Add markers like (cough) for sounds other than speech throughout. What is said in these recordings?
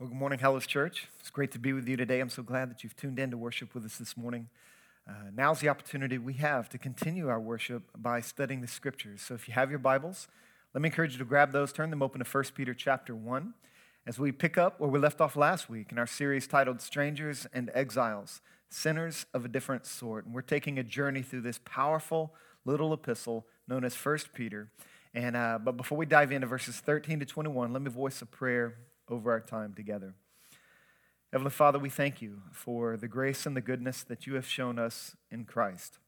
Well, good morning, Hellas Church. It's great to be with you today. I'm so glad that you've tuned in to worship with us this morning. Uh, now's the opportunity we have to continue our worship by studying the scriptures. So if you have your Bibles, let me encourage you to grab those, turn them open to 1 Peter chapter 1, as we pick up where we left off last week in our series titled Strangers and Exiles, Sinners of a Different Sort. And we're taking a journey through this powerful little epistle known as 1 Peter. And, uh, but before we dive into verses 13 to 21, let me voice a prayer over our time together. Heavenly Father, we thank you for the grace and the goodness that you have shown us in Christ.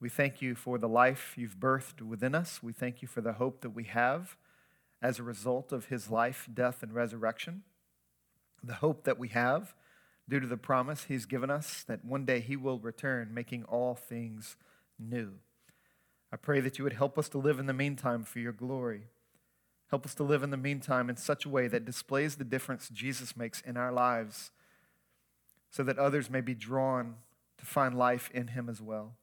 We thank you for the life you've birthed within us. We thank you for the hope that we have as a result of his life, death, and resurrection. The hope that we have due to the promise he's given us that one day he will return, making all things new. I pray that you would help us to live in the meantime for your glory. Help us to live in the meantime in such a way that displays the difference Jesus makes in our lives so that others may be drawn to find life in him as well.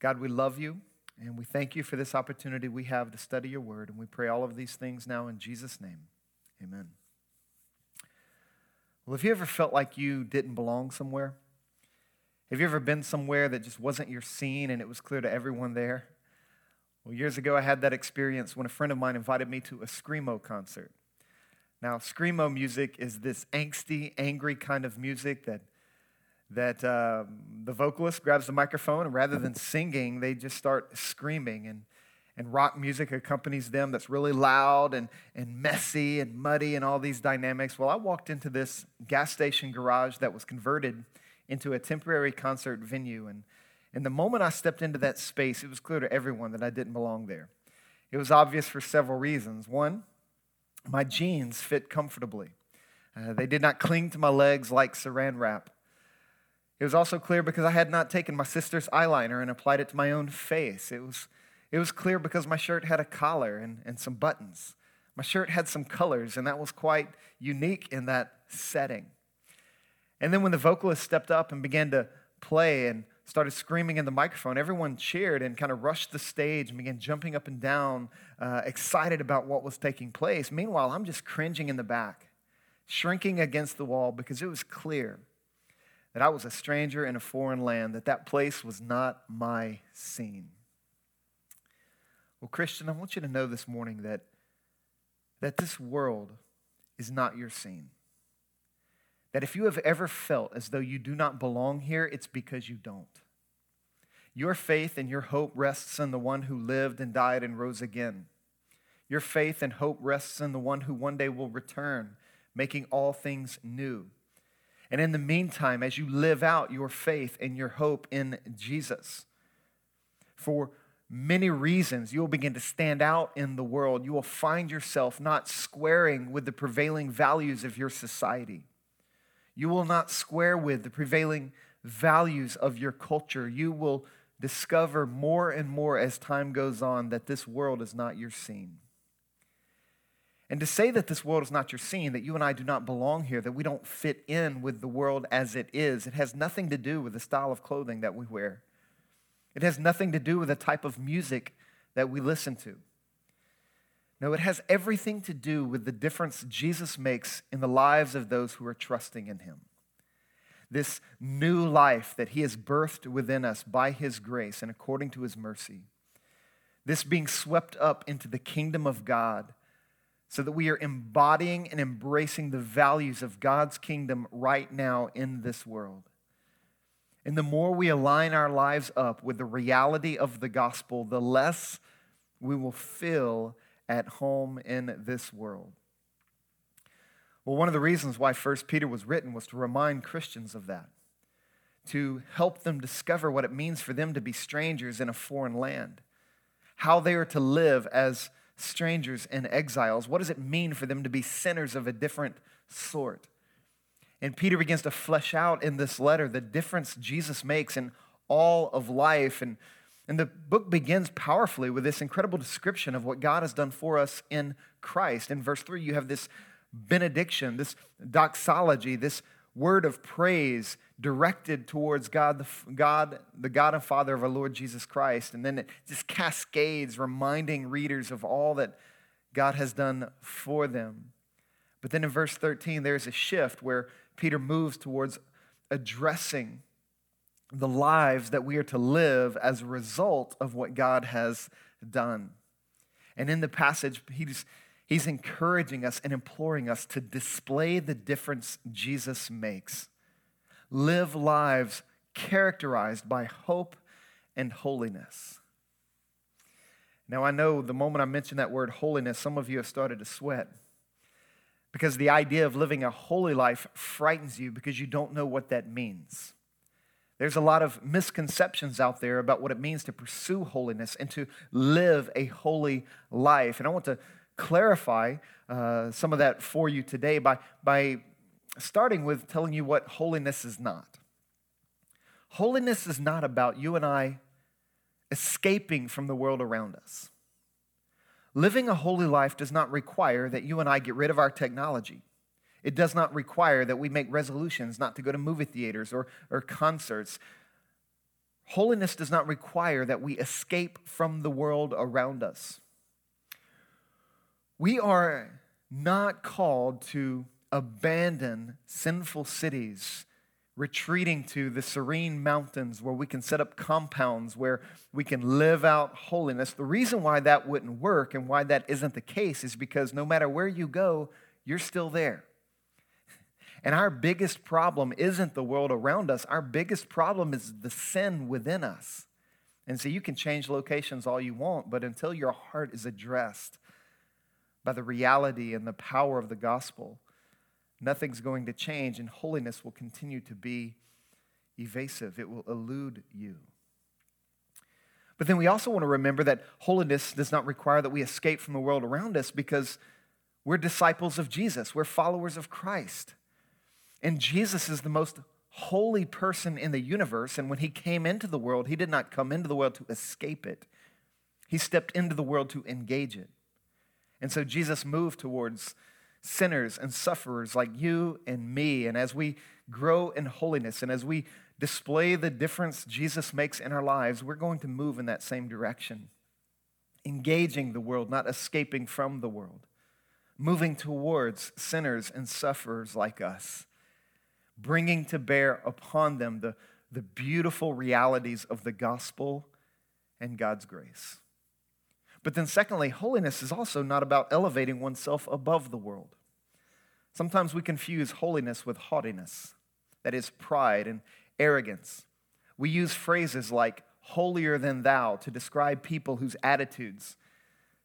God, we love you and we thank you for this opportunity we have to study your word. And we pray all of these things now in Jesus' name. Amen. Well, have you ever felt like you didn't belong somewhere? Have you ever been somewhere that just wasn't your scene and it was clear to everyone there? Well, years ago, I had that experience when a friend of mine invited me to a Screamo concert. Now, Screamo music is this angsty, angry kind of music that, that uh, the vocalist grabs the microphone and rather than singing, they just start screaming. And, and rock music accompanies them that's really loud and, and messy and muddy and all these dynamics. Well, I walked into this gas station garage that was converted into a temporary concert venue. And and the moment I stepped into that space, it was clear to everyone that I didn't belong there. It was obvious for several reasons. One, my jeans fit comfortably, uh, they did not cling to my legs like saran wrap. It was also clear because I had not taken my sister's eyeliner and applied it to my own face. It was, it was clear because my shirt had a collar and, and some buttons. My shirt had some colors, and that was quite unique in that setting. And then when the vocalist stepped up and began to play and started screaming in the microphone. Everyone cheered and kind of rushed the stage and began jumping up and down, uh, excited about what was taking place. Meanwhile, I'm just cringing in the back, shrinking against the wall because it was clear that I was a stranger in a foreign land, that that place was not my scene. Well, Christian, I want you to know this morning that, that this world is not your scene. That if you have ever felt as though you do not belong here, it's because you don't. Your faith and your hope rests in the one who lived and died and rose again. Your faith and hope rests in the one who one day will return, making all things new. And in the meantime, as you live out your faith and your hope in Jesus, for many reasons, you will begin to stand out in the world. You will find yourself not squaring with the prevailing values of your society. You will not square with the prevailing values of your culture. You will discover more and more as time goes on that this world is not your scene. And to say that this world is not your scene, that you and I do not belong here, that we don't fit in with the world as it is, it has nothing to do with the style of clothing that we wear. It has nothing to do with the type of music that we listen to. No, it has everything to do with the difference Jesus makes in the lives of those who are trusting in him. This new life that he has birthed within us by his grace and according to his mercy. This being swept up into the kingdom of God so that we are embodying and embracing the values of God's kingdom right now in this world. And the more we align our lives up with the reality of the gospel, the less we will feel at home in this world. Well, one of the reasons why 1 Peter was written was to remind Christians of that, to help them discover what it means for them to be strangers in a foreign land, how they are to live as strangers and exiles. What does it mean for them to be sinners of a different sort? And Peter begins to flesh out in this letter the difference Jesus makes in all of life and and the book begins powerfully with this incredible description of what God has done for us in Christ. In verse 3, you have this benediction, this doxology, this word of praise directed towards God the, God, the God and Father of our Lord Jesus Christ. And then it just cascades, reminding readers of all that God has done for them. But then in verse 13, there's a shift where Peter moves towards addressing the lives that we are to live as a result of what God has done. And in the passage, he's, he's encouraging us and imploring us to display the difference Jesus makes. Live lives characterized by hope and holiness. Now, I know the moment I mention that word holiness, some of you have started to sweat because the idea of living a holy life frightens you because you don't know what that means. There's a lot of misconceptions out there about what it means to pursue holiness and to live a holy life. And I want to clarify uh, some of that for you today by, by starting with telling you what holiness is not. Holiness is not about you and I escaping from the world around us. Living a holy life does not require that you and I get rid of our technology. It does not require that we make resolutions not to go to movie theaters or, or concerts. Holiness does not require that we escape from the world around us. We are not called to abandon sinful cities, retreating to the serene mountains where we can set up compounds where we can live out holiness. The reason why that wouldn't work and why that isn't the case is because no matter where you go, you're still there. (laughs) And our biggest problem isn't the world around us, our biggest problem is the sin within us. And so you can change locations all you want, but until your heart is addressed by the reality and the power of the gospel, nothing's going to change, and holiness will continue to be evasive. It will elude you. But then we also want to remember that holiness does not require that we escape from the world around us because we're disciples of Jesus, we're followers of Christ. And Jesus is the most holy person in the universe. And when he came into the world, he did not come into the world to escape it, he stepped into the world to engage it. And so Jesus moved towards sinners and sufferers like you and me. And as we grow in holiness and as we display the difference Jesus makes in our lives, we're going to move in that same direction, engaging the world, not escaping from the world, moving towards sinners and sufferers like us bringing to bear upon them the, the beautiful realities of the gospel and God's grace. But then, secondly, holiness is also not about elevating oneself above the world. Sometimes we confuse holiness with haughtiness, that is, pride and arrogance. We use phrases like holier than thou to describe people whose attitudes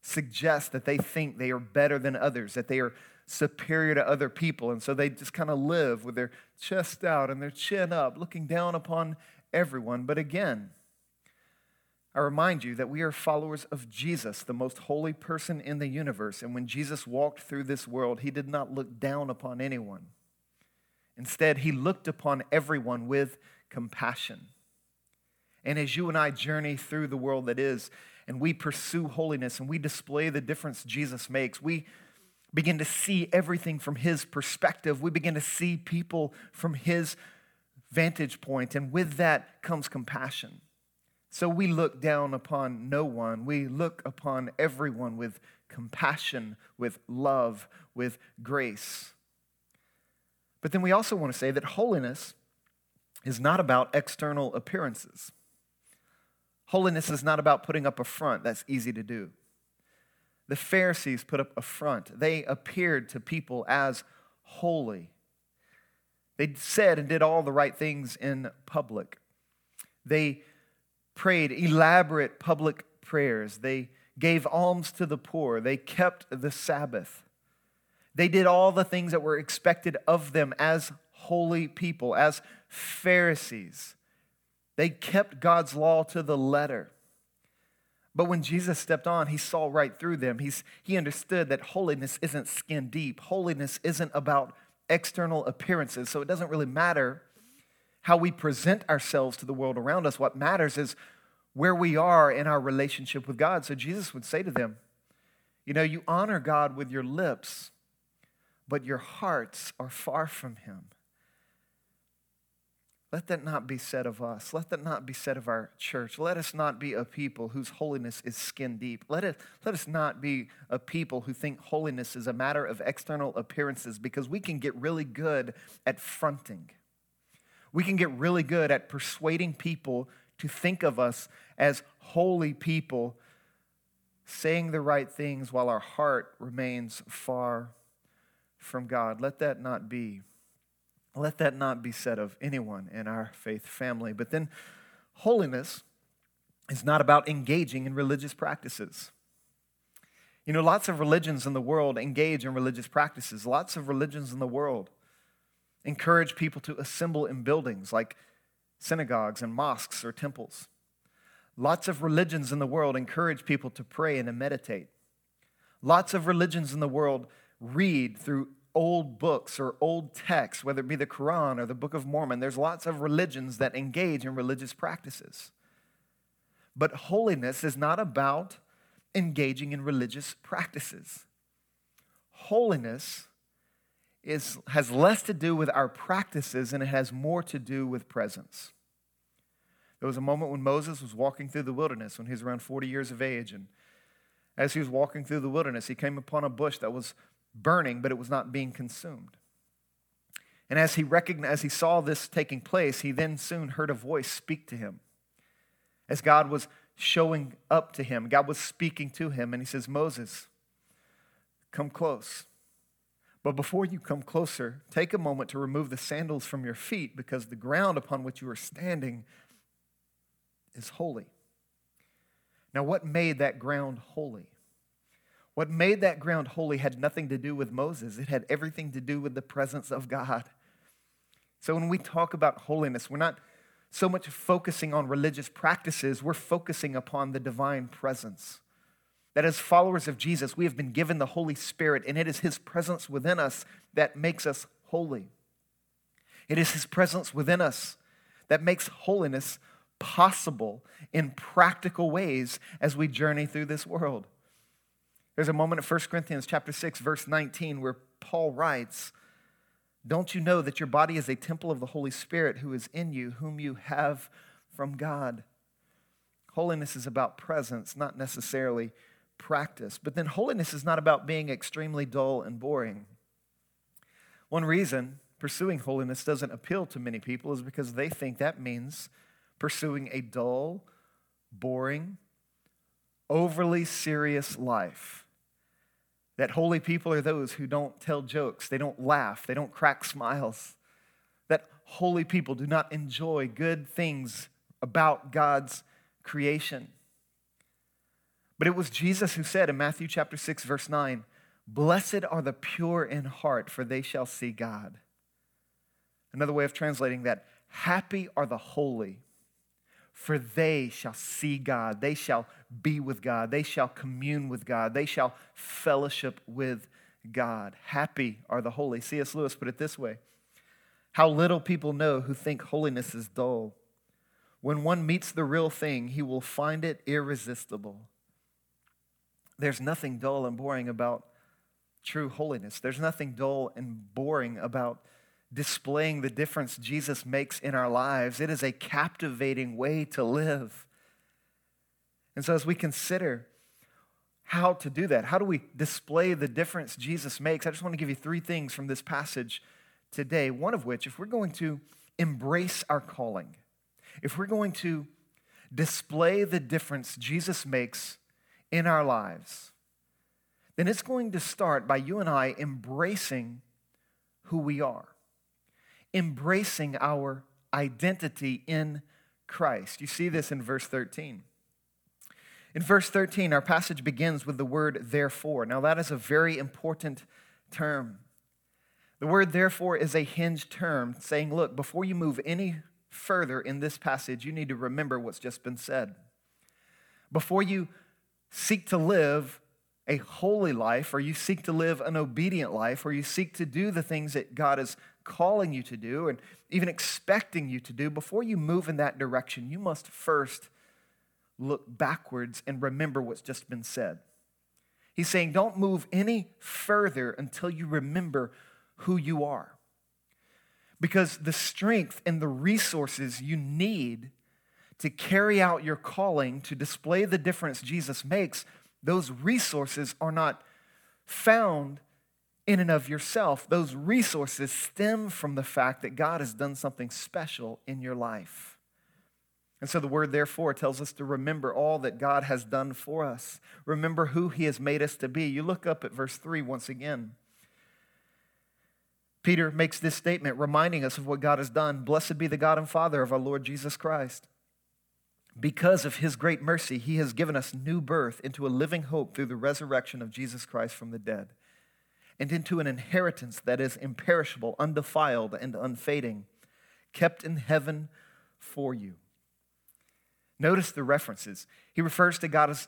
suggest that they think they are better than others, that they are superior to other people. And so they just kind of live with their chest out and their chin up, looking down upon everyone. But again, I remind you that we are followers of Jesus, the most holy person in the universe. And when Jesus walked through this world, he did not look down upon anyone. Instead, he looked upon everyone with compassion. And as you and I journey through the world that is, and we pursue holiness and we display the difference Jesus makes, we begin to see everything from his perspective. We begin to see people from his vantage point, and with that comes compassion. So we look down upon no one. We look upon everyone with compassion, with love, with grace. But then we also want to say that holiness is not about external appearances. Holiness is not about putting up a front. That's easy to do the Pharisees put up a front. They appeared to people as holy. They said and did all the right things in public. They prayed elaborate public prayers. They gave alms to the poor. They kept the Sabbath. They did all the things that were expected of them as holy people, as Pharisees. They kept God's law to the letter. But when Jesus stepped on, he saw right through them. He's, he understood that holiness isn't skin deep, holiness isn't about external appearances. So it doesn't really matter how we present ourselves to the world around us. What matters is where we are in our relationship with God. So Jesus would say to them, You know, you honor God with your lips, but your hearts are far from Him. Let that not be said of us. Let that not be said of our church. Let us not be a people whose holiness is skin deep. Let, it, let us not be a people who think holiness is a matter of external appearances because we can get really good at fronting. We can get really good at persuading people to think of us as holy people, saying the right things while our heart remains far from God. Let that not be let that not be said of anyone in our faith family. But then, holiness is not about engaging in religious practices. You know, lots of religions in the world engage in religious practices. Lots of religions in the world encourage people to assemble in buildings like synagogues and mosques or temples. Lots of religions in the world encourage people to pray and to meditate. Lots of religions in the world read through old books or old texts, whether it be the Quran or the Book of Mormon. There's lots of religions that engage in religious practices. But holiness is not about engaging in religious practices. Holiness is, has less to do with our practices and it has more to do with presence. There was a moment when Moses was walking through the wilderness when he was around 40 years of age. And as he was walking through the wilderness, he came upon a bush that was burning, but it was not being consumed. And as he recognized, as he saw this taking place, he then soon heard a voice speak to him. As God was showing up to him, God was speaking to him, and he says, Moses, come close. But before you come closer, take a moment to remove the sandals from your feet because the ground upon which you are standing is holy. Now, what made that ground holy? What made that ground holy had nothing to do with Moses, it had everything to do with the presence of God. So when we talk about holiness, we're not so much focusing on religious practices, we're focusing upon the divine presence. That as followers of Jesus, we have been given the Holy Spirit, and it is His presence within us that makes us holy. It is His presence within us that makes holiness possible in practical ways as we journey through this world. There's a moment in 1 Corinthians chapter 6 verse 19 where Paul writes, "Don't you know that your body is a temple of the Holy Spirit who is in you, whom you have from God?" Holiness is about presence, not necessarily practice. But then holiness is not about being extremely dull and boring. One reason pursuing holiness doesn't appeal to many people is because they think that means pursuing a dull, boring, overly serious life. That holy people are those who don't tell jokes, they don't laugh, they don't crack smiles. That holy people do not enjoy good things about God's creation. But it was Jesus who said in Matthew chapter 6 verse 9, "Blessed are the pure in heart, for they shall see God." Another way of translating that, happy are the holy, for they shall see God. They shall be with God. They shall commune with God. They shall fellowship with God. Happy are the holy. C.S. Lewis put it this way How little people know who think holiness is dull. When one meets the real thing, he will find it irresistible. There's nothing dull and boring about true holiness. There's nothing dull and boring about displaying the difference Jesus makes in our lives. It is a captivating way to live. And so, as we consider how to do that, how do we display the difference Jesus makes, I just want to give you three things from this passage today. One of which, if we're going to embrace our calling, if we're going to display the difference Jesus makes in our lives, then it's going to start by you and I embracing who we are embracing our identity in Christ. You see this in verse 13. In verse 13, our passage begins with the word therefore. Now, that is a very important term. The word therefore is a hinged term saying, look, before you move any further in this passage, you need to remember what's just been said. Before you seek to live a holy life, or you seek to live an obedient life, or you seek to do the things that God is calling you to do and even expecting you to do, before you move in that direction, you must first look backwards and remember what's just been said. He's saying, don't move any further until you remember who you are. Because the strength and the resources you need to carry out your calling, to display the difference Jesus makes, those resources are not found in and of yourself. Those resources stem from the fact that God has done something special in your life. And so the word, therefore, tells us to remember all that God has done for us. Remember who he has made us to be. You look up at verse 3 once again. Peter makes this statement reminding us of what God has done. Blessed be the God and Father of our Lord Jesus Christ. Because of his great mercy, he has given us new birth into a living hope through the resurrection of Jesus Christ from the dead, and into an inheritance that is imperishable, undefiled, and unfading, kept in heaven for you. Notice the references. He refers to God as,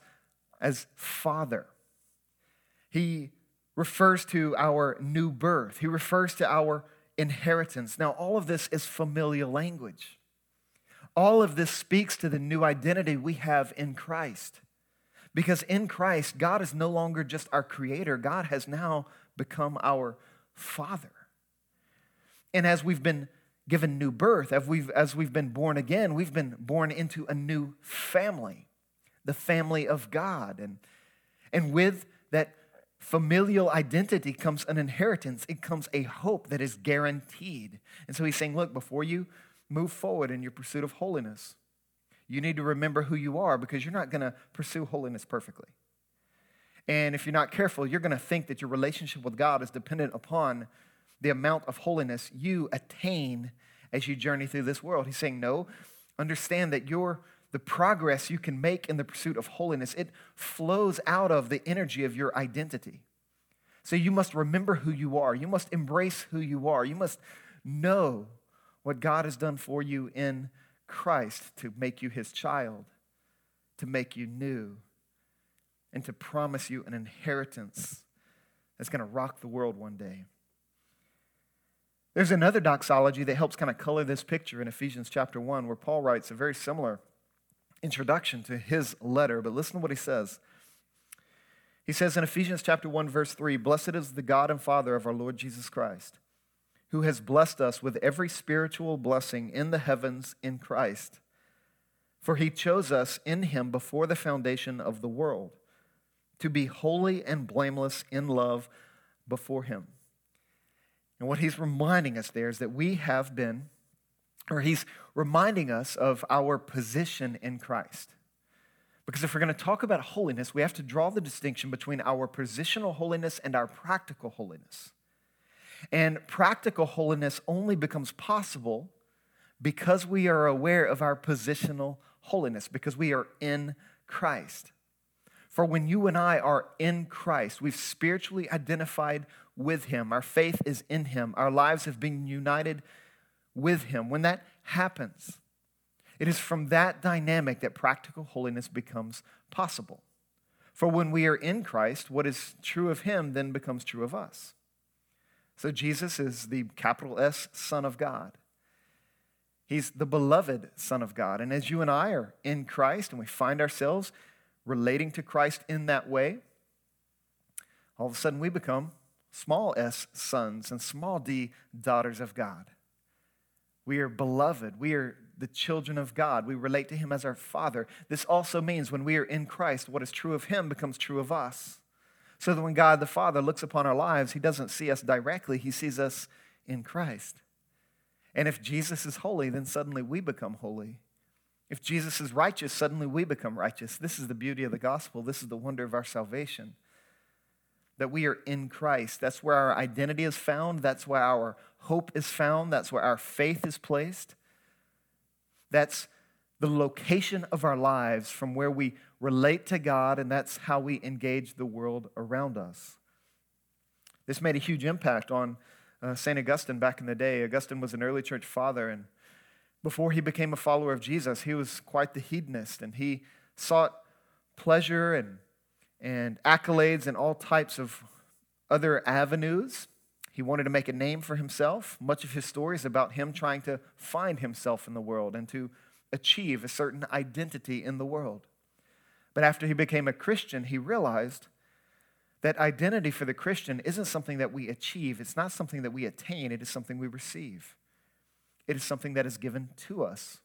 as Father. He refers to our new birth. He refers to our inheritance. Now, all of this is familial language. All of this speaks to the new identity we have in Christ. Because in Christ, God is no longer just our creator, God has now become our Father. And as we've been given new birth, as we've, as we've been born again, we've been born into a new family, the family of God. And, and with that familial identity comes an inheritance, it comes a hope that is guaranteed. And so he's saying, look, before you move forward in your pursuit of holiness, you need to remember who you are because you're not going to pursue holiness perfectly. And if you're not careful, you're going to think that your relationship with God is dependent upon the amount of holiness you attain as you journey through this world. He's saying, no, understand that your the progress you can make in the pursuit of holiness, it flows out of the energy of your identity. So you must remember who you are. You must embrace who you are. You must know what God has done for you in Christ to make you his child, to make you new, and to promise you an inheritance that's going to rock the world one day. There's another doxology that helps kind of color this picture in Ephesians chapter 1, where Paul writes a very similar introduction to his letter, but listen to what he says. He says in Ephesians chapter 1, verse 3 Blessed is the God and Father of our Lord Jesus Christ, who has blessed us with every spiritual blessing in the heavens in Christ. For he chose us in him before the foundation of the world to be holy and blameless in love before him. And what he's reminding us there is that we have been, or he's reminding us of our position in Christ. Because if we're going to talk about holiness, we have to draw the distinction between our positional holiness and our practical holiness. And practical holiness only becomes possible because we are aware of our positional holiness, because we are in Christ. For when you and I are in Christ, we've spiritually identified with Him. Our faith is in Him. Our lives have been united with Him. When that happens, it is from that dynamic that practical holiness becomes possible. For when we are in Christ, what is true of Him then becomes true of us. So Jesus is the capital S Son of God. He's the beloved Son of God. And as you and I are in Christ and we find ourselves relating to Christ in that way, all of a sudden we become small s sons and small d daughters of God. We are beloved. We are the children of God. We relate to Him as our Father. This also means when we are in Christ, what is true of Him becomes true of us. So that when God the Father looks upon our lives, He doesn't see us directly, He sees us in Christ. And if Jesus is holy, then suddenly we become holy. If Jesus is righteous, suddenly we become righteous. This is the beauty of the gospel. This is the wonder of our salvation that we are in Christ. That's where our identity is found. That's where our hope is found. That's where our faith is placed. That's the location of our lives from where we relate to God, and that's how we engage the world around us. This made a huge impact on uh, St. Augustine back in the day. Augustine was an early church father, and before he became a follower of Jesus, he was quite the hedonist, and he sought pleasure and and accolades and all types of other avenues. He wanted to make a name for himself. Much of his story is about him trying to find himself in the world and to achieve a certain identity in the world. But after he became a Christian, he realized that identity for the Christian isn't something that we achieve, it's not something that we attain, it is something we receive. it is something that is given to us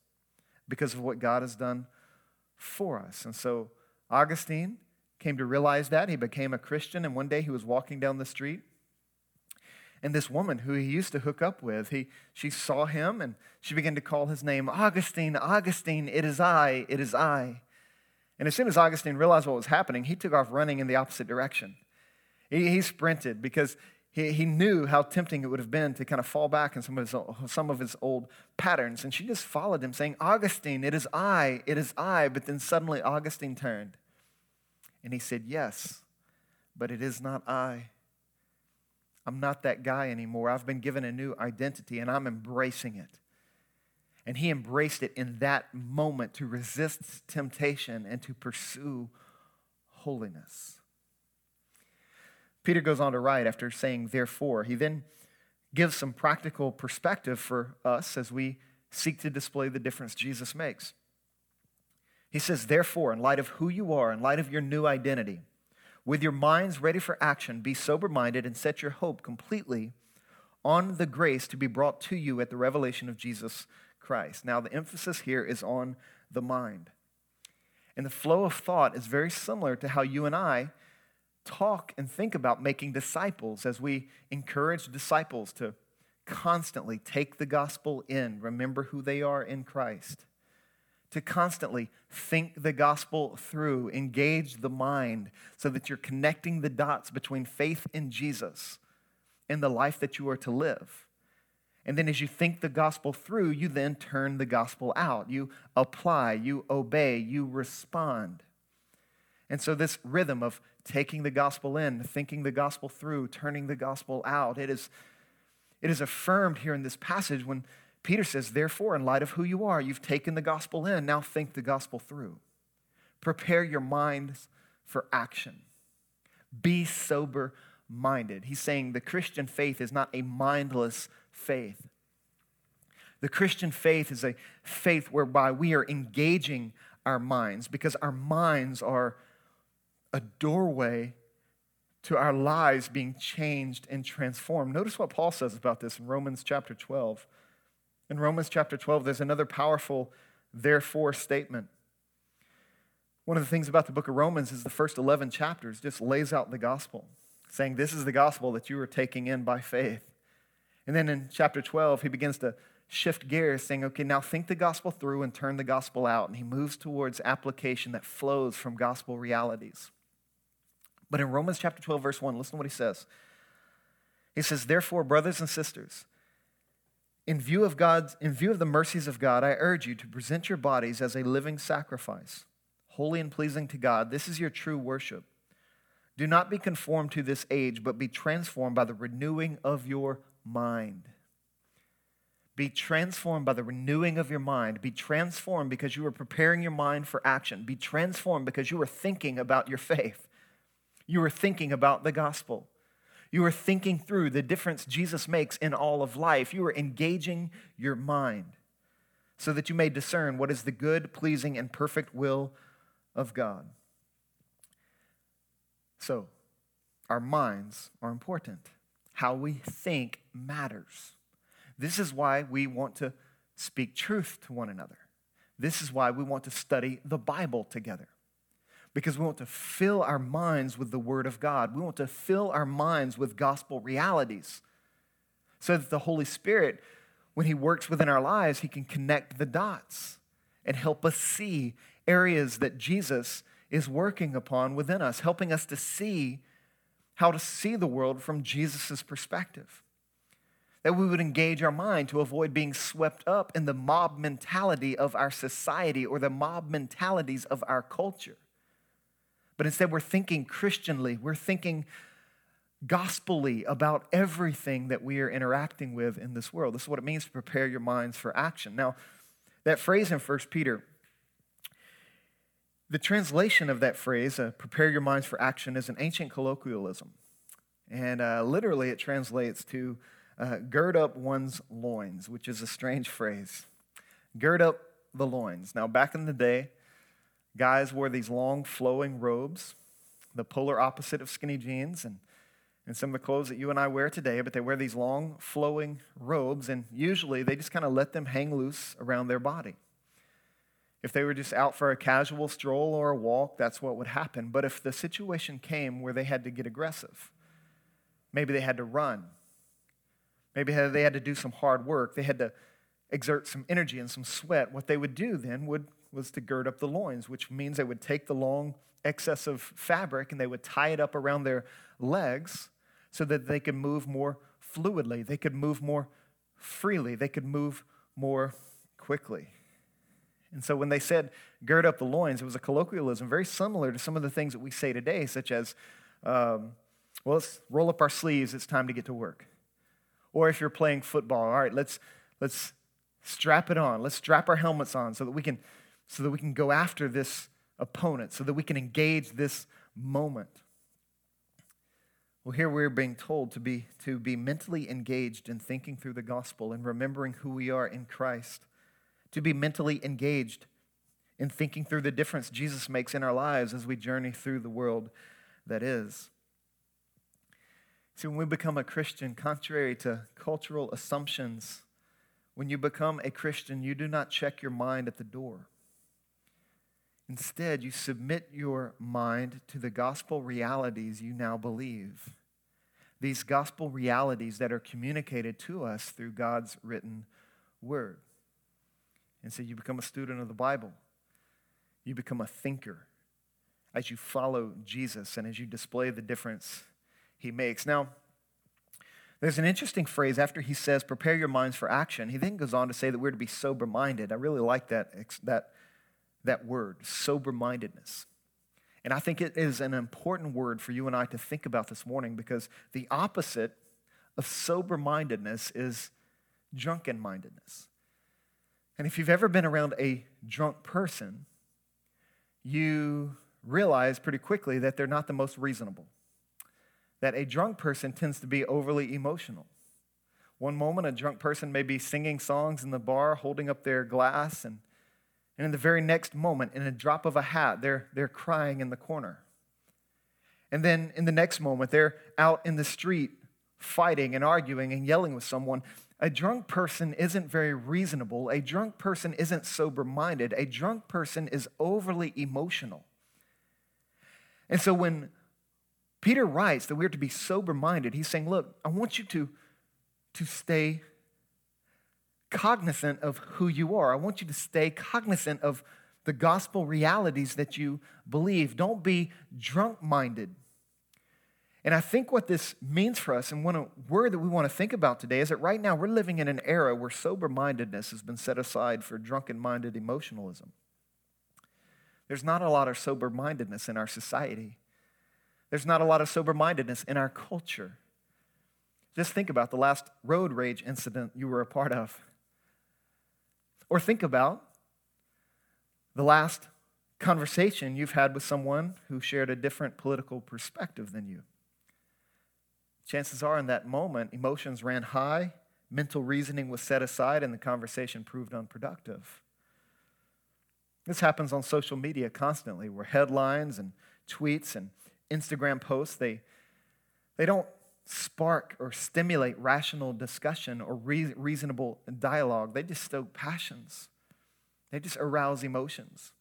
because of what God has done for us. And so Augustine came to realize that. He became a Christian, and one day he was walking down the street. And this woman who he used to hook up with, he, she saw him and she began to call his name Augustine, Augustine, it is I, it is I. And as soon as Augustine realized what was happening, he took off running in the opposite direction. He, he sprinted because he, he knew how tempting it would have been to kind of fall back in some of, his, some of his old patterns. And she just followed him, saying, Augustine, it is I, it is I. But then suddenly Augustine turned and he said, Yes, but it is not I. I'm not that guy anymore. I've been given a new identity and I'm embracing it. And he embraced it in that moment to resist temptation and to pursue holiness. Peter goes on to write after saying, therefore. He then gives some practical perspective for us as we seek to display the difference Jesus makes. He says, therefore, in light of who you are, in light of your new identity, with your minds ready for action, be sober minded and set your hope completely on the grace to be brought to you at the revelation of Jesus Christ. Now, the emphasis here is on the mind. And the flow of thought is very similar to how you and I talk and think about making disciples as we encourage disciples to constantly take the gospel in, remember who they are in Christ, to constantly think the gospel through, engage the mind so that you're connecting the dots between faith in Jesus and the life that you are to live. And then as you think the gospel through, you then turn the gospel out. You apply, you obey, you respond. And so, this rhythm of taking the gospel in, thinking the gospel through, turning the gospel out, it is, it is affirmed here in this passage when Peter says, Therefore, in light of who you are, you've taken the gospel in, now think the gospel through. Prepare your minds for action. Be sober minded. He's saying the Christian faith is not a mindless faith. The Christian faith is a faith whereby we are engaging our minds because our minds are a doorway to our lives being changed and transformed. Notice what Paul says about this in Romans chapter 12. In Romans chapter 12, there's another powerful therefore statement. One of the things about the book of Romans is the first 11 chapters just lays out the gospel, saying, This is the gospel that you are taking in by faith. And then in chapter 12, he begins to shift gears, saying, Okay, now think the gospel through and turn the gospel out. And he moves towards application that flows from gospel realities. But in Romans chapter 12, verse 1, listen to what he says. He says, Therefore, brothers and sisters, in view of God's, in view of the mercies of God, I urge you to present your bodies as a living sacrifice, holy and pleasing to God. This is your true worship. Do not be conformed to this age, but be transformed by the renewing of your mind. Be transformed by the renewing of your mind. Be transformed because you are preparing your mind for action. Be transformed because you are thinking about your faith. You are thinking about the gospel. You are thinking through the difference Jesus makes in all of life. You are engaging your mind so that you may discern what is the good, pleasing, and perfect will of God. So, our minds are important. How we think matters. This is why we want to speak truth to one another. This is why we want to study the Bible together because we want to fill our minds with the Word of God. We want to fill our minds with gospel realities so that the Holy Spirit, when He works within our lives, He can connect the dots and help us see areas that Jesus is working upon within us, helping us to see how to see the world from Jesus' perspective. That we would engage our mind to avoid being swept up in the mob mentality of our society or the mob mentalities of our culture. But instead, we're thinking Christianly, we're thinking gospelly about everything that we are interacting with in this world. This is what it means to prepare your minds for action. Now, that phrase in 1 Peter, the translation of that phrase, uh, prepare your minds for action, is an ancient colloquialism. And uh, literally, it translates to uh, gird up one's loins, which is a strange phrase. Gird up the loins. Now, back in the day, Guys wore these long flowing robes, the polar opposite of skinny jeans, and in some of the clothes that you and I wear today, but they wear these long, flowing robes, and usually they just kind of let them hang loose around their body. If they were just out for a casual stroll or a walk, that's what would happen. But if the situation came where they had to get aggressive, maybe they had to run, maybe they had to do some hard work, they had to exert some energy and some sweat, what they would do then would, was to gird up the loins, which means they would take the long excess of fabric and they would tie it up around their legs so that they could move more fluidly, they could move more freely, they could move more quickly. And so when they said gird up the loins, it was a colloquialism very similar to some of the things that we say today, such as, um, well, let's roll up our sleeves, it's time to get to work. Or if you're playing football, all right, let's, let's strap it on. Let's strap our helmets on so that we can, so that we can go after this opponent, so that we can engage this moment. Well, here we're being told to be, to be mentally engaged in thinking through the gospel and remembering who we are in Christ, to be mentally engaged in thinking through the difference Jesus makes in our lives as we journey through the world that is. See, when we become a Christian, contrary to cultural assumptions, when you become a Christian, you do not check your mind at the door. Instead, you submit your mind to the gospel realities you now believe. These gospel realities that are communicated to us through God's written word. And so you become a student of the Bible. You become a thinker as you follow Jesus and as you display the difference he makes. Now, there's an interesting phrase after he says, prepare your minds for action. He then goes on to say that we're to be sober minded. I really like that, that that word, sober mindedness. And I think it is an important word for you and I to think about this morning because the opposite of sober mindedness is drunken mindedness. And if you've ever been around a drunk person, you realize pretty quickly that they're not the most reasonable. That a drunk person tends to be overly emotional. One moment, a drunk person may be singing songs in the bar, holding up their glass and and in the very next moment, in a drop of a hat, they're, they're crying in the corner. And then in the next moment, they're out in the street fighting and arguing and yelling with someone. A drunk person isn't very reasonable. A drunk person isn't sober minded. A drunk person is overly emotional. And so when Peter writes that we're to be sober minded, he's saying, Look, I want you to, to stay cognizant of who you are. I want you to stay cognizant of the gospel realities that you believe. Don't be drunk minded. And I think what this means for us, and one word that we want to think about today, is that right now we're living in an era where sober mindedness has been set aside for drunken minded emotionalism. There's not a lot of sober mindedness in our society, there's not a lot of sober mindedness in our culture. Just think about the last road rage incident you were a part of. Or think about the last conversation you've had with someone who shared a different political perspective than you. Chances are, in that moment, emotions ran high, mental reasoning was set aside, and the conversation proved unproductive. This happens on social media constantly, where headlines and tweets and Instagram posts, they, they don't spark or stimulate rational discussion or re- reasonable dialogue. They just stoke passions, they just arouse emotions.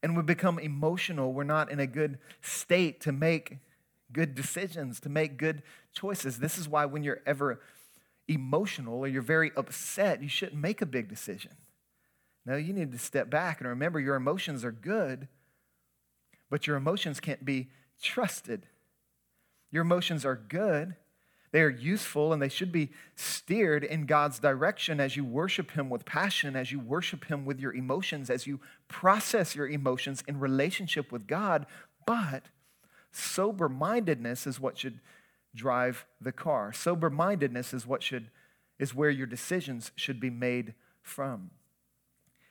And we become emotional. We're not in a good state to make good decisions, to make good choices. This is why when you're ever emotional or you're very upset, you shouldn't make a big decision. No, you need to step back and remember your emotions are good, but your emotions can't be trusted. Your emotions are good. They are useful and they should be steered in God's direction as you worship Him with passion, as you worship Him with your emotions, as you process your emotions in relationship with God. But sober mindedness is what should drive the car. Sober mindedness is what should is where your decisions should be made from.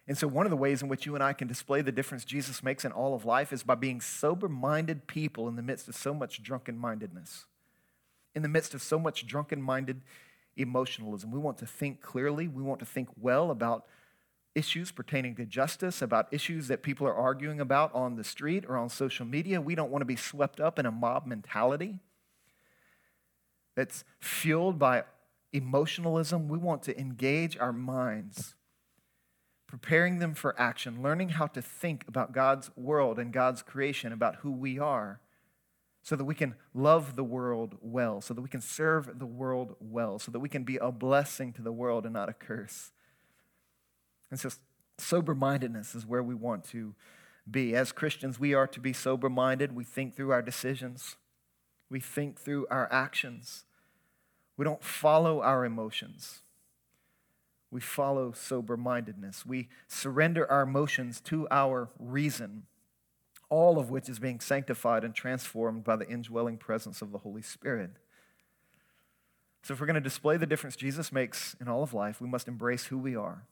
And so, one of the ways in which you and I can display the difference Jesus makes in all of life is by being sober minded people in the midst of so much drunken mindedness. In the midst of so much drunken minded emotionalism. We want to think clearly, we want to think well about issues pertaining to justice, about issues that people are arguing about on the street or on social media. We don't want to be swept up in a mob mentality. that's fueled by emotionalism. We want to engage our minds, preparing them for action, learning how to think about God's world and God's creation, about who we are, so that we can love the world well, so that we can serve the world well, so that we can be a blessing to the world and not a curse. And so, sober mindedness is where we want to be. As Christians, we are to be sober minded. We think through our decisions, we think through our actions. We don't follow our emotions. We follow sober mindedness. We surrender our emotions to our reason, all of which is being sanctified and transformed by the indwelling presence of the Holy Spirit. So, if we're going to display the difference Jesus makes in all of life, we must embrace who we are.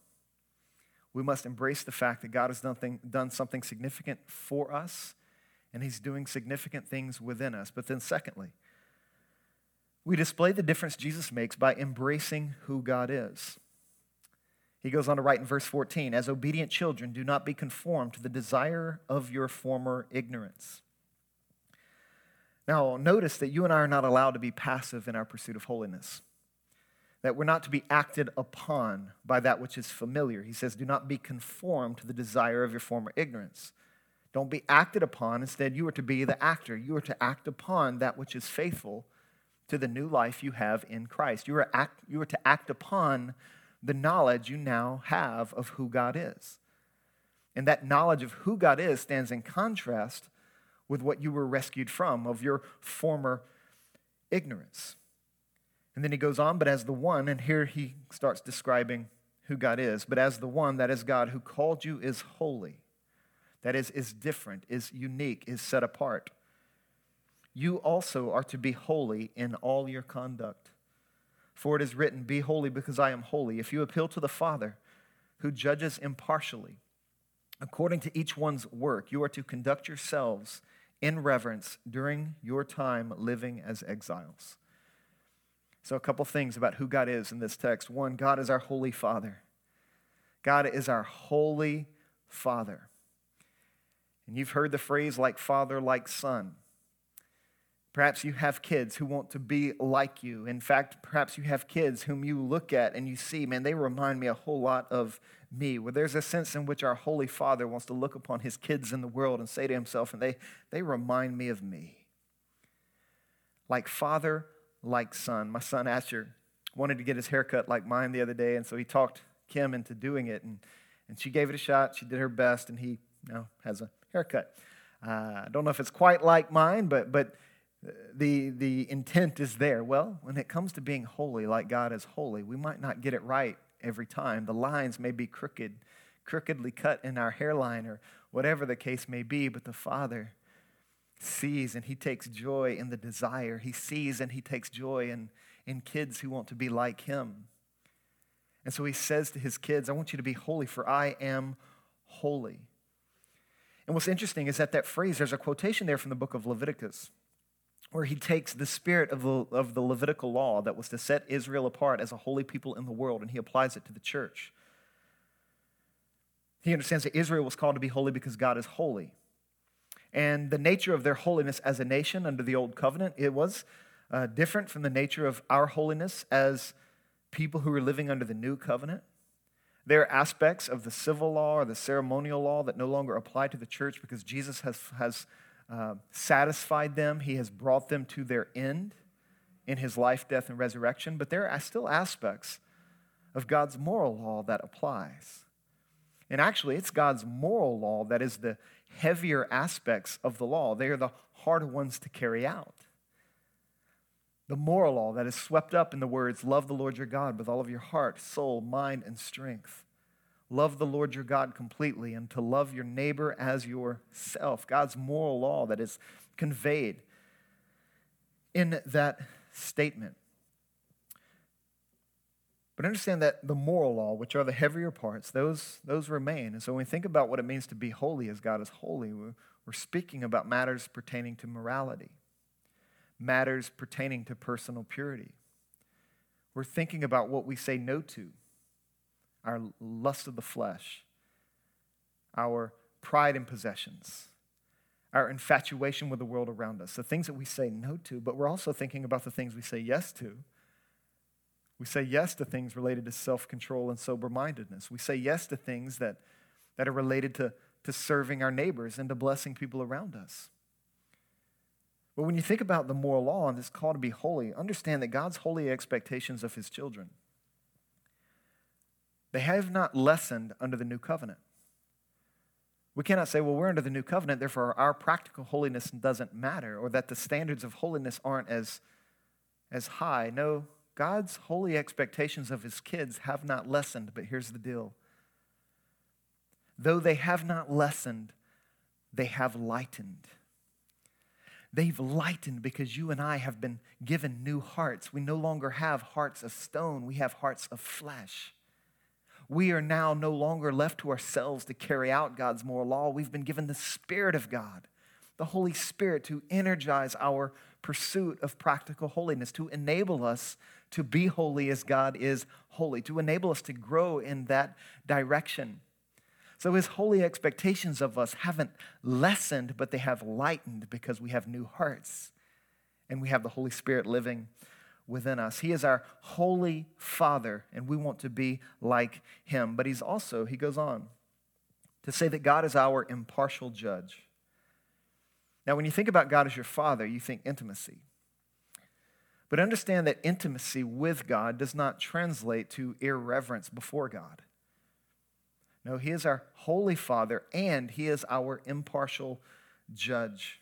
We must embrace the fact that God has done, thing, done something significant for us, and He's doing significant things within us. But then, secondly, we display the difference Jesus makes by embracing who God is. He goes on to write in verse 14 As obedient children, do not be conformed to the desire of your former ignorance. Now, notice that you and I are not allowed to be passive in our pursuit of holiness, that we're not to be acted upon by that which is familiar. He says, Do not be conformed to the desire of your former ignorance. Don't be acted upon. Instead, you are to be the actor. You are to act upon that which is faithful to the new life you have in Christ. You are, act, you are to act upon the knowledge you now have of who God is. And that knowledge of who God is stands in contrast with what you were rescued from, of your former ignorance. And then he goes on, but as the one, and here he starts describing who God is, but as the one, that is God, who called you is holy, that is, is different, is unique, is set apart you also are to be holy in all your conduct. For it is written, Be holy because I am holy. If you appeal to the Father, who judges impartially, according to each one's work, you are to conduct yourselves in reverence during your time living as exiles. So, a couple things about who God is in this text. One, God is our holy Father. God is our holy Father. And you've heard the phrase like father, like son. Perhaps you have kids who want to be like you. In fact, perhaps you have kids whom you look at and you see, man, they remind me a whole lot of me. Where there's a sense in which our Holy Father wants to look upon his kids in the world and say to himself, and they, they remind me of me. Like father, like son. My son Asher wanted to get his haircut like mine the other day, and so he talked Kim into doing it, and, and she gave it a shot. She did her best, and he now has a haircut. Uh, I don't know if it's quite like mine, but, but the, the intent is there. Well, when it comes to being holy, like God is holy, we might not get it right every time. The lines may be crooked, crookedly cut in our hairline, or whatever the case may be, but the Father sees and He takes joy in the desire. He sees and He takes joy in, in kids who want to be like Him. And so He says to His kids, I want you to be holy, for I am holy. And what's interesting is that that phrase, there's a quotation there from the book of Leviticus where he takes the spirit of the, of the Levitical law that was to set Israel apart as a holy people in the world and he applies it to the church. He understands that Israel was called to be holy because God is holy. And the nature of their holiness as a nation under the old covenant, it was uh, different from the nature of our holiness as people who are living under the new covenant. There are aspects of the civil law or the ceremonial law that no longer apply to the church because Jesus has, has uh, satisfied them, He has brought them to their end in His life, death, and resurrection. But there are still aspects of God's moral law that applies. And actually, it's God's moral law that is the heavier aspects of the law. They are the harder ones to carry out. The moral law that is swept up in the words, Love the Lord your God with all of your heart, soul, mind, and strength love the Lord your God completely and to love your neighbor as yourself. God's moral law that is conveyed in that statement. But understand that the moral law, which are the heavier parts, those, those remain. And so when we think about what it means to be holy as God is holy, we're, we're speaking about matters pertaining to morality, matters pertaining to personal purity. We're thinking about what we say no to our lust of the flesh, our pride in possessions, our infatuation with the world around us, the things that we say no to, but we're also thinking about the things we say yes to. We say yes to things related to self control and sober mindedness. We say yes to things that, that are related to, to serving our neighbors and to blessing people around us. But when you think about the moral law and this call to be holy, understand that God's holy expectations of his children, they have not lessened under the new covenant. We cannot say, well, we're under the new covenant, therefore our practical holiness doesn't matter, or that the standards of holiness aren't as, as high. No, God's holy expectations of his kids have not lessened, but here's the deal. Though they have not lessened, they have lightened. They've lightened because you and I have been given new hearts. We no longer have hearts of stone, we have hearts of flesh. We are now no longer left to ourselves to carry out God's moral law. We've been given the Spirit of God, the Holy Spirit, to energize our pursuit of practical holiness, to enable us to be holy as God is holy, to enable us to grow in that direction. So his holy expectations of us haven't lessened, but they have lightened because we have new hearts and we have the Holy Spirit living within us. He is our holy Father, and we want to be like him. But he's also, he goes on to say that God is our impartial judge. Now, when you think about God as your Father, you think intimacy. But understand that intimacy with God does not translate to irreverence before God. No, He is our holy Father and He is our impartial judge.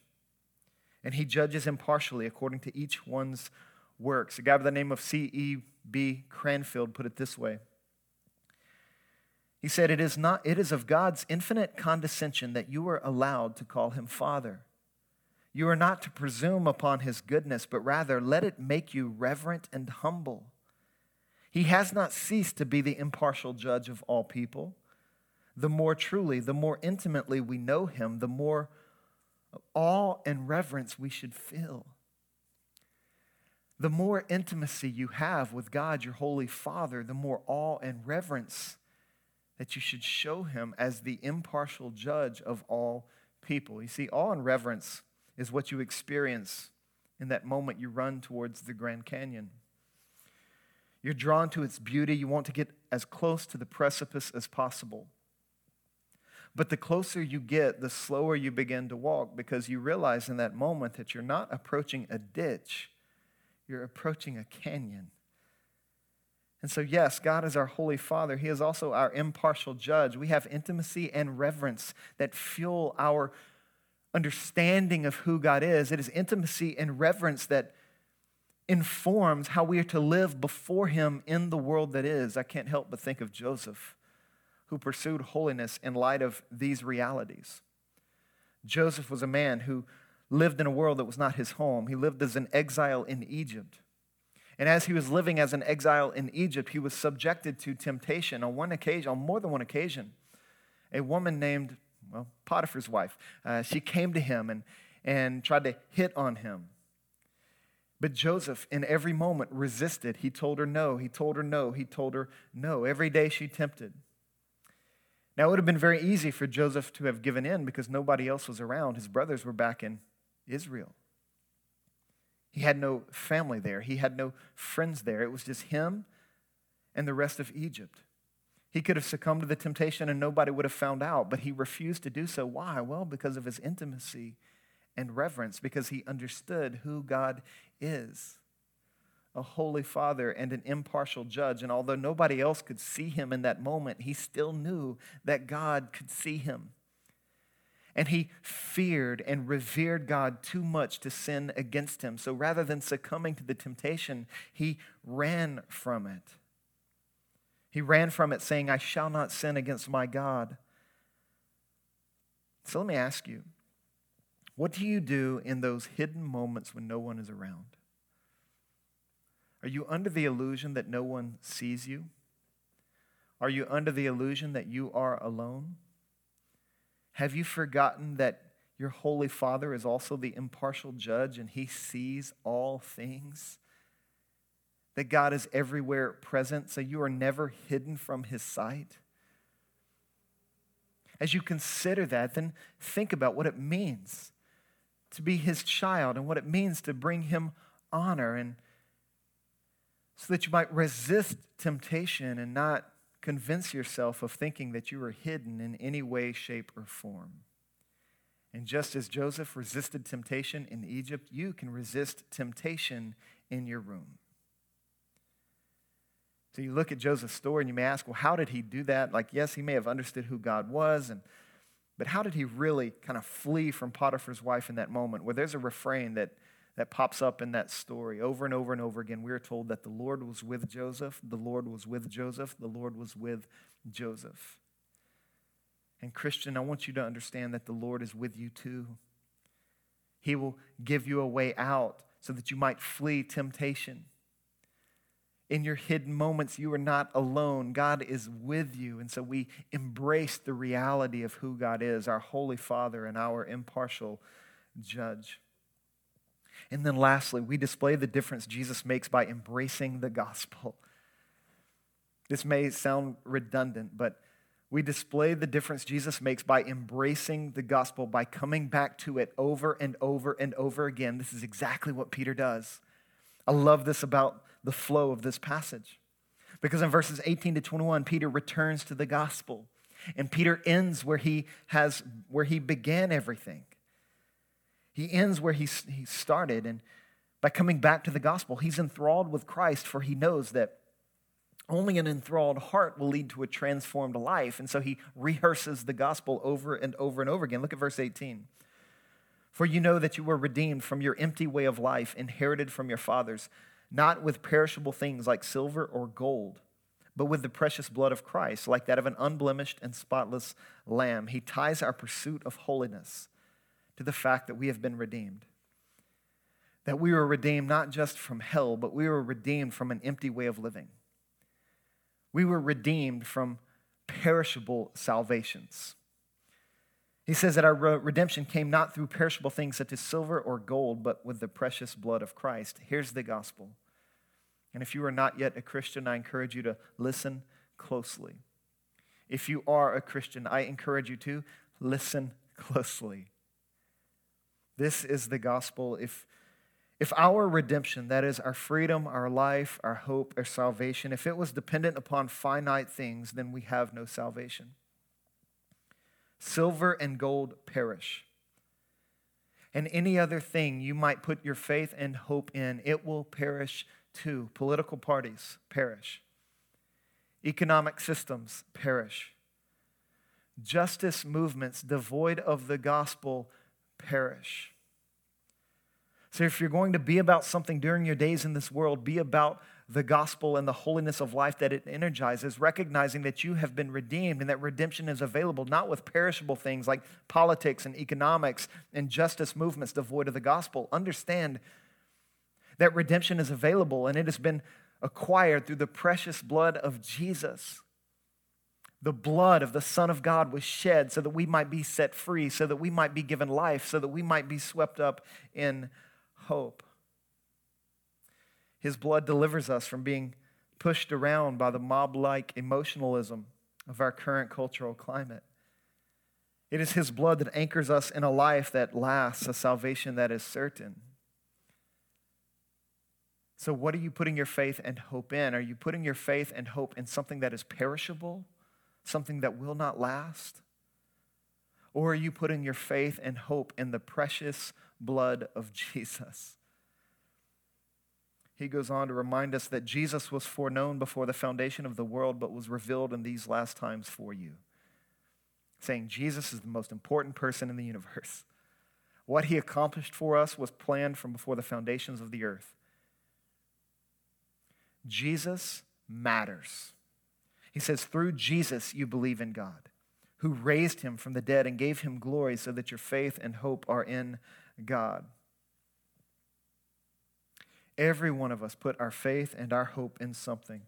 And He judges impartially according to each one's works. A guy by the name of C.E.B. Cranfield put it this way. He said, it is, not, it is of God's infinite condescension that you are allowed to call him Father. You are not to presume upon his goodness, but rather let it make you reverent and humble. He has not ceased to be the impartial judge of all people the more truly, the more intimately we know him, the more awe and reverence we should feel. The more intimacy you have with God, your Holy Father, the more awe and reverence that you should show him as the impartial judge of all people. You see, awe and reverence is what you experience in that moment you run towards the Grand Canyon. You're drawn to its beauty. You want to get as close to the precipice as possible. But the closer you get, the slower you begin to walk because you realize in that moment that you're not approaching a ditch, you're approaching a canyon. And so, yes, God is our Holy Father. He is also our impartial judge. We have intimacy and reverence that fuel our understanding of who God is. It is intimacy and reverence that informs how we are to live before Him in the world that is. I can't help but think of Joseph who pursued holiness in light of these realities. Joseph was a man who lived in a world that was not his home. He lived as an exile in Egypt. And as he was living as an exile in Egypt, he was subjected to temptation on one occasion, on more than one occasion. A woman named, well, Potiphar's wife, uh, she came to him and, and tried to hit on him. But Joseph, in every moment, resisted. He told her no. He told her no. He told her no. Every day she tempted. Now, it would have been very easy for Joseph to have given in because nobody else was around. His brothers were back in Israel. He had no family there, he had no friends there. It was just him and the rest of Egypt. He could have succumbed to the temptation and nobody would have found out, but he refused to do so. Why? Well, because of his intimacy and reverence, because he understood who God is a holy father and an impartial judge. And although nobody else could see him in that moment, he still knew that God could see him. And he feared and revered God too much to sin against him. So rather than succumbing to the temptation, he ran from it. He ran from it saying, I shall not sin against my God. So let me ask you, what do you do in those hidden moments when no one is around? Are you under the illusion that no one sees you? Are you under the illusion that you are alone? Have you forgotten that your Holy Father is also the impartial judge and he sees all things? That God is everywhere present, so you are never hidden from his sight? As you consider that, then think about what it means to be his child and what it means to bring him honor and so that you might resist temptation and not convince yourself of thinking that you are hidden in any way, shape, or form. And just as Joseph resisted temptation in Egypt, you can resist temptation in your room. So you look at Joseph's story and you may ask, well, how did he do that? Like, yes, he may have understood who God was, and, but how did he really kind of flee from Potiphar's wife in that moment? Where there's a refrain that that pops up in that story over and over and over again. We are told that the Lord was with Joseph, the Lord was with Joseph, the Lord was with Joseph. And, Christian, I want you to understand that the Lord is with you too. He will give you a way out so that you might flee temptation. In your hidden moments, you are not alone. God is with you. And so we embrace the reality of who God is, our Holy Father and our impartial judge. And then lastly, we display the difference Jesus makes by embracing the gospel. This may sound redundant, but we display the difference Jesus makes by embracing the gospel, by coming back to it over and over and over again. This is exactly what Peter does. I love this about the flow of this passage. Because in verses 18 to 21, Peter returns to the gospel. And Peter ends where he has where he began everything. He ends where he, he started, and by coming back to the gospel, he's enthralled with Christ, for he knows that only an enthralled heart will lead to a transformed life. And so he rehearses the gospel over and over and over again. Look at verse 18. For you know that you were redeemed from your empty way of life, inherited from your fathers, not with perishable things like silver or gold, but with the precious blood of Christ, like that of an unblemished and spotless lamb. He ties our pursuit of holiness to the fact that we have been redeemed. That we were redeemed not just from hell, but we were redeemed from an empty way of living. We were redeemed from perishable salvations. He says that our redemption came not through perishable things such as silver or gold, but with the precious blood of Christ. Here's the gospel. And if you are not yet a Christian, I encourage you to listen closely. If you are a Christian, I encourage you to listen closely. This is the gospel. If, if our redemption, that is our freedom, our life, our hope, our salvation, if it was dependent upon finite things, then we have no salvation. Silver and gold perish. And any other thing you might put your faith and hope in, it will perish too. Political parties perish. Economic systems perish. Justice movements devoid of the gospel perish. So, if you're going to be about something during your days in this world, be about the gospel and the holiness of life that it energizes, recognizing that you have been redeemed and that redemption is available not with perishable things like politics and economics and justice movements devoid of the gospel. Understand that redemption is available and it has been acquired through the precious blood of Jesus. The blood of the Son of God was shed so that we might be set free, so that we might be given life, so that we might be swept up in hope. His blood delivers us from being pushed around by the mob like emotionalism of our current cultural climate. It is His blood that anchors us in a life that lasts, a salvation that is certain. So, what are you putting your faith and hope in? Are you putting your faith and hope in something that is perishable? something that will not last? Or are you putting your faith and hope in the precious blood of Jesus? He goes on to remind us that Jesus was foreknown before the foundation of the world, but was revealed in these last times for you. Saying Jesus is the most important person in the universe. What he accomplished for us was planned from before the foundations of the earth. Jesus matters. He says, through Jesus, you believe in God, who raised him from the dead and gave him glory so that your faith and hope are in God. Every one of us put our faith and our hope in something.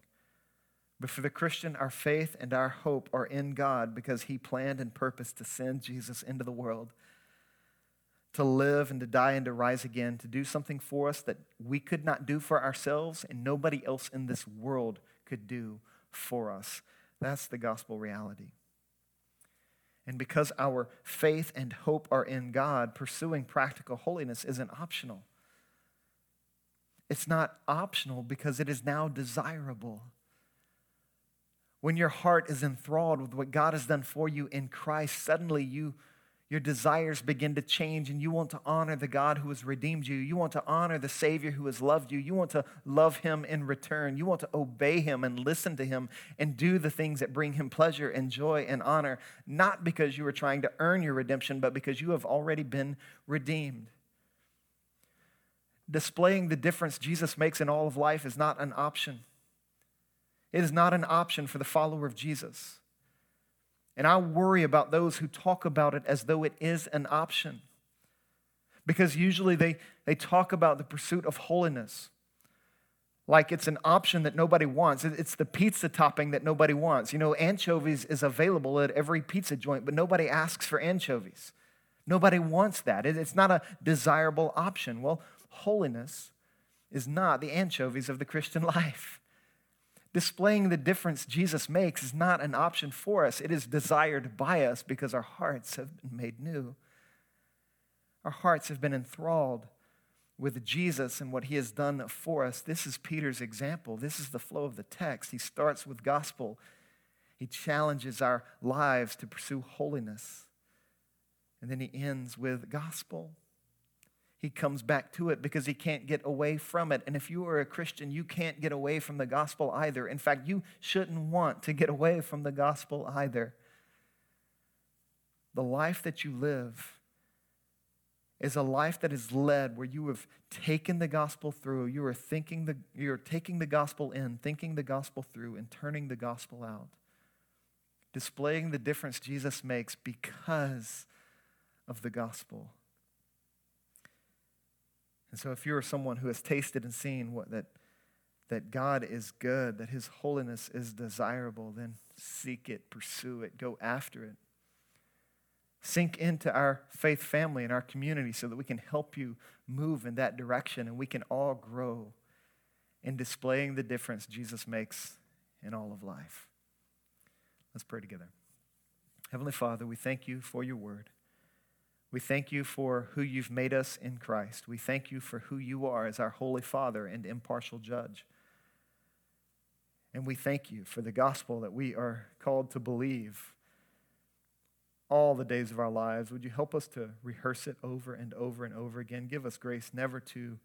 But for the Christian, our faith and our hope are in God because he planned and purposed to send Jesus into the world to live and to die and to rise again, to do something for us that we could not do for ourselves and nobody else in this world could do for us. That's the gospel reality. And because our faith and hope are in God, pursuing practical holiness isn't optional. It's not optional because it is now desirable. When your heart is enthralled with what God has done for you in Christ, suddenly you your desires begin to change and you want to honor the God who has redeemed you. You want to honor the Savior who has loved you. You want to love him in return. You want to obey him and listen to him and do the things that bring him pleasure and joy and honor, not because you are trying to earn your redemption, but because you have already been redeemed. Displaying the difference Jesus makes in all of life is not an option. It is not an option for the follower of Jesus. And I worry about those who talk about it as though it is an option. Because usually they, they talk about the pursuit of holiness like it's an option that nobody wants. It's the pizza topping that nobody wants. You know, anchovies is available at every pizza joint, but nobody asks for anchovies. Nobody wants that. It's not a desirable option. Well, holiness is not the anchovies of the Christian (laughs) life. Displaying the difference Jesus makes is not an option for us, it is desired by us because our hearts have been made new. Our hearts have been enthralled with Jesus and what he has done for us. This is Peter's example. This is the flow of the text. He starts with gospel, he challenges our lives to pursue holiness, and then he ends with gospel he comes back to it because he can't get away from it. And if you are a Christian, you can't get away from the gospel either. In fact, you shouldn't want to get away from the gospel either. The life that you live is a life that is led where you have taken the gospel through. You are thinking the, you're taking the gospel in, thinking the gospel through, and turning the gospel out. Displaying the difference Jesus makes because of the gospel. And so, if you're someone who has tasted and seen what, that, that God is good, that His holiness is desirable, then seek it, pursue it, go after it. Sink into our faith family and our community so that we can help you move in that direction and we can all grow in displaying the difference Jesus makes in all of life. Let's pray together. Heavenly Father, we thank you for your word. We thank you for who you've made us in Christ. We thank you for who you are as our Holy Father and impartial judge. And we thank you for the gospel that we are called to believe all the days of our lives. Would you help us to rehearse it over and over and over again? Give us grace never to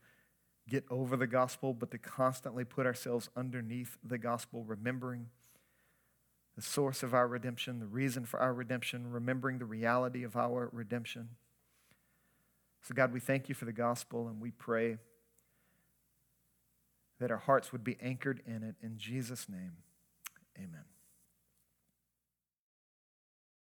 get over the gospel, but to constantly put ourselves underneath the gospel, remembering the source of our redemption, the reason for our redemption, remembering the reality of our redemption. So, God, we thank you for the gospel and we pray that our hearts would be anchored in it. In Jesus' name, amen.